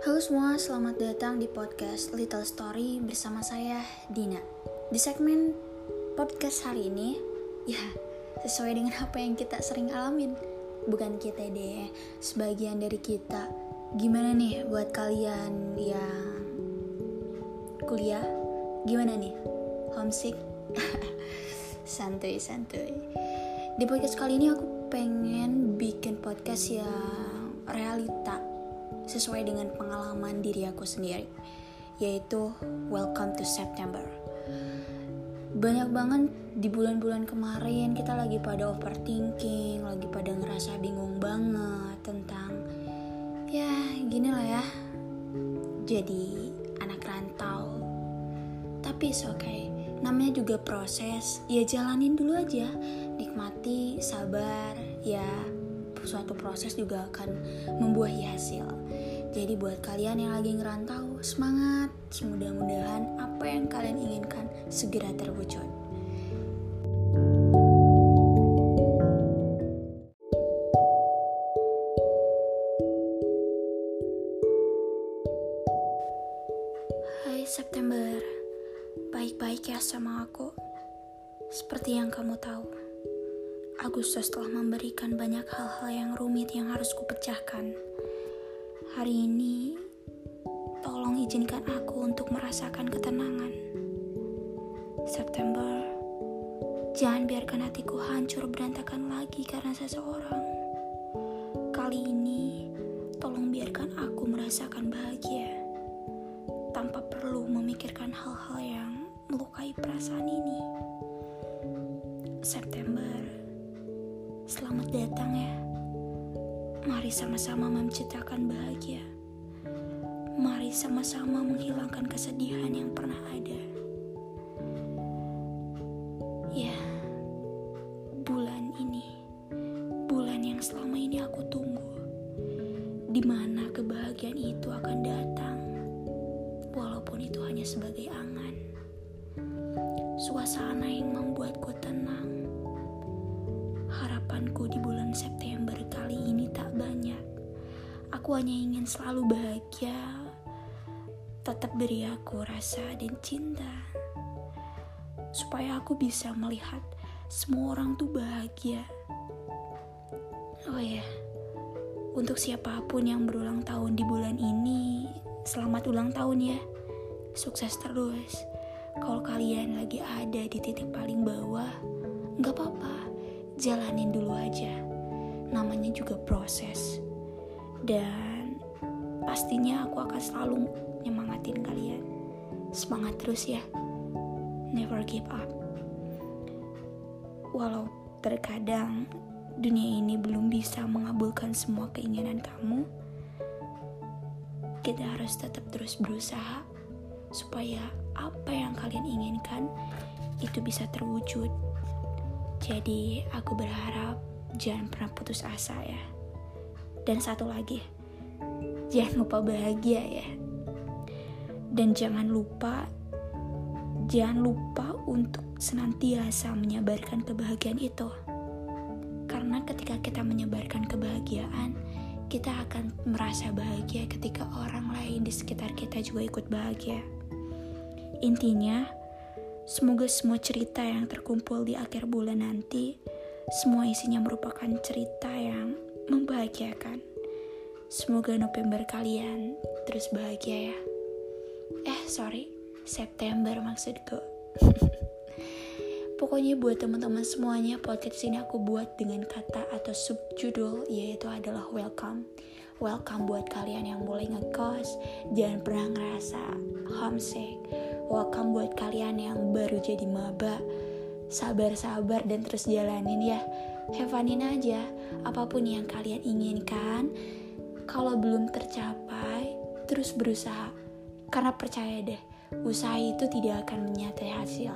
Halo semua, selamat datang di podcast Little Story bersama saya Dina. Di segmen podcast hari ini, ya sesuai dengan apa yang kita sering alamin. Bukan kita deh, sebagian dari kita. Gimana nih buat kalian yang kuliah? Gimana nih? Homesick? santuy, santuy. Di podcast kali ini aku pengen bikin podcast yang realita sesuai dengan pengalaman diri aku sendiri yaitu Welcome to September banyak banget di bulan-bulan kemarin kita lagi pada overthinking lagi pada ngerasa bingung banget tentang ya gini lah ya jadi anak rantau tapi oke okay namanya juga proses ya jalanin dulu aja nikmati sabar ya suatu proses juga akan membuahi hasil. Jadi buat kalian yang lagi ngerantau, semangat. Semudah-mudahan apa yang kalian inginkan segera terwujud. Hai September, baik-baik ya sama aku. Seperti yang kamu tahu. Agustus telah memberikan banyak hal-hal yang rumit yang harus kupecahkan. Hari ini, tolong izinkan aku untuk merasakan ketenangan. September, jangan biarkan hatiku hancur berantakan lagi karena seseorang. Kali ini, tolong biarkan aku merasakan bahagia tanpa perlu memikirkan hal-hal Mari sama-sama menciptakan bahagia. Mari sama-sama menghilangkan kesedihan yang pernah ada. Ya, bulan ini, bulan yang selama ini aku tunggu, di mana kebahagiaan itu akan datang, walaupun itu hanya sebagai angan. Suasana yang membuatku tenang harapanku di Aku hanya ingin selalu bahagia. Tetap beri aku rasa dan cinta. Supaya aku bisa melihat semua orang tuh bahagia. Oh ya, untuk siapa pun yang berulang tahun di bulan ini, selamat ulang tahun ya. Sukses terus. Kalau kalian lagi ada di titik paling bawah, nggak apa-apa jalanin dulu aja. Namanya juga proses. Dan pastinya aku akan selalu nyemangatin kalian. Semangat terus ya. Never give up. Walau terkadang dunia ini belum bisa mengabulkan semua keinginan kamu, kita harus tetap terus berusaha supaya apa yang kalian inginkan itu bisa terwujud. Jadi aku berharap jangan pernah putus asa ya. Dan satu lagi, jangan lupa bahagia ya. Dan jangan lupa, jangan lupa untuk senantiasa menyebarkan kebahagiaan itu. Karena ketika kita menyebarkan kebahagiaan, kita akan merasa bahagia ketika orang lain di sekitar kita juga ikut bahagia. Intinya, Semoga semua cerita yang terkumpul di akhir bulan nanti, semua isinya merupakan cerita yang membahagiakan. Semoga November kalian terus bahagia ya. Eh, sorry, September maksudku. Pokoknya buat teman-teman semuanya, podcast ini aku buat dengan kata atau subjudul yaitu adalah welcome. Welcome buat kalian yang mulai ngekos, jangan pernah ngerasa homesick welcome buat kalian yang baru jadi maba sabar-sabar dan terus jalanin ya. Have funin aja apa pun yang kalian inginkan. Kalau belum tercapai terus berusaha. Karena percaya deh usaha itu tidak akan menyertai hasil.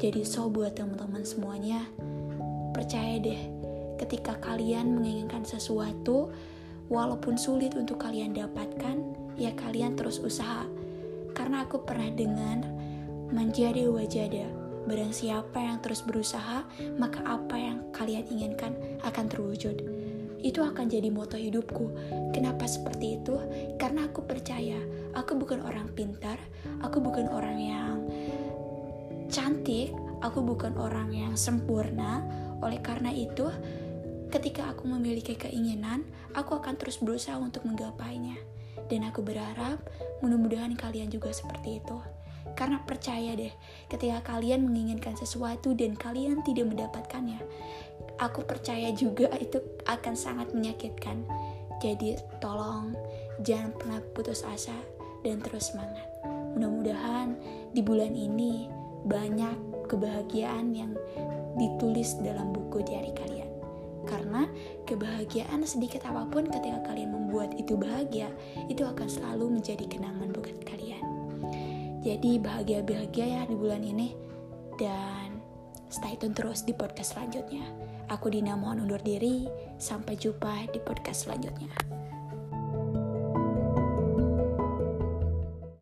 Jadi so buat teman-teman semuanya percaya deh ketika kalian menginginkan sesuatu walaupun sulit untuk kalian dapatkan ya kalian terus usaha. Karena aku pernah dengar menjadi wajada. Barang siapa yang terus berusaha, maka apa yang kalian inginkan akan terwujud. itu akan jadi moto hidupku. Kenapa seperti itu? Karena aku percaya aku bukan orang pintar, aku bukan orang yang cantik, aku bukan orang yang sempurna. Oleh karena itu, ketika aku memiliki keinginan, aku akan terus berusaha untuk menggapainya. Dan aku berharap mudah-mudahan kalian juga seperti itu. Karena percaya deh, ketika kalian menginginkan sesuatu dan kalian tidak mendapatkannya, aku percaya juga itu akan sangat menyakitkan. Jadi tolong jangan pernah putus asa dan terus semangat. Mudah-mudahan di bulan ini banyak kebahagiaan yang ditulis dalam buku diari kalian. Karena kebahagiaan sedikit apa pun ketika kalian membuat itu bahagia, itu akan selalu menjadi kenangan buat kalian. Jadi bahagia-bahagia ya di bulan ini dan stay tune terus di podcast selanjutnya. Aku Dina mohon undur diri, sampai jumpa di podcast selanjutnya.